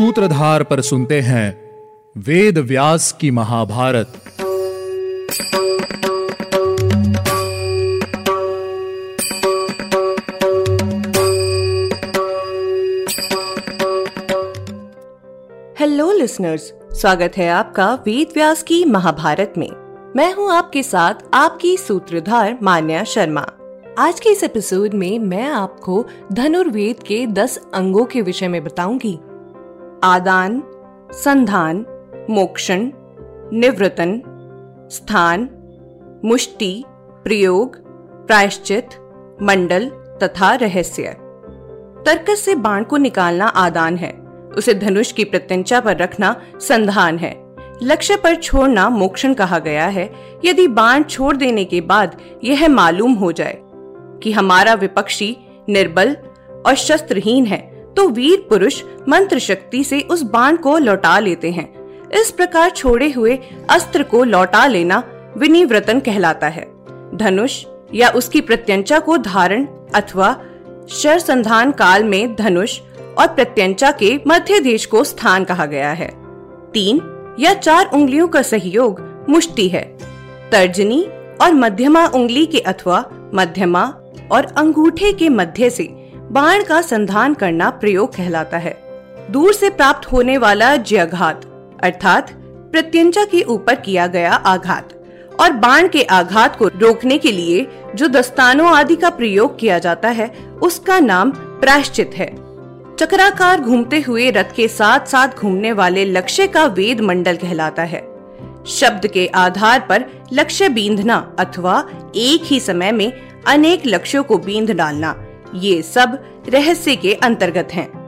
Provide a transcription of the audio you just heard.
सूत्रधार पर सुनते हैं वेद व्यास की महाभारत। हेलो लिसनर्स स्वागत है आपका वेद व्यास की महाभारत में। मैं हूँ आपके साथ आपकी सूत्रधार मान्या शर्मा। आज के इस एपिसोड में मैं आपको धनुर्वेद के दस अंगों के विषय में बताऊँगी। आदान, संधान, मोक्षण निवृतन स्थान, मुष्टि, प्रयोग, प्रायश्चित, मंडल तथा रहस्य। तर्कस से बाण को निकालना आदान है। उसे धनुष की प्रत्यंचा पर रखना संधान है। लक्ष्य पर छोड़ना मोक्षण कहा गया है। यदि बाण छोड़ देने के बाद यह मालूम हो जाए कि हमारा विपक्षी निर्बल और शस्त्रहीन है तो वीर पुरुष मंत्र शक्ति से उस बाण को लौटा लेते हैं। इस प्रकार छोड़े हुए अस्त्र को लौटा लेना विनिव्रतन कहलाता है। धनुष या उसकी प्रत्यंचा को धारण अथवा शर संधान काल में धनुष और प्रत्यंचा के मध्य देश को स्थान कहा गया है। तीन या चार उंगलियों का सहयोग मुष्टि है। तर्जनी और मध्यमा उंगली के अथवा मध्यमा और अंगूठे के मध्य से बाण का संधान करना प्रयोग कहलाता है। दूर से प्राप्त होने वाला ज्याघात, अर्थात प्रत्यंचा के ऊपर किया गया आघात, और बाण के आघात को रोकने के लिए जो दस्तानों आदि का प्रयोग किया जाता है, उसका नाम प्रायश्चित है। चक्राकार घूमते हुए रथ के साथ साथ घूमने वाले लक्ष्य का वेद मंडल कहलाता है। शब्द के आधार पर लक्ष्य बींधना अथवा एक ही समय में अनेक लक्ष्यों को बींध डालना ये सब रहस्य के अंतर्गत हैं।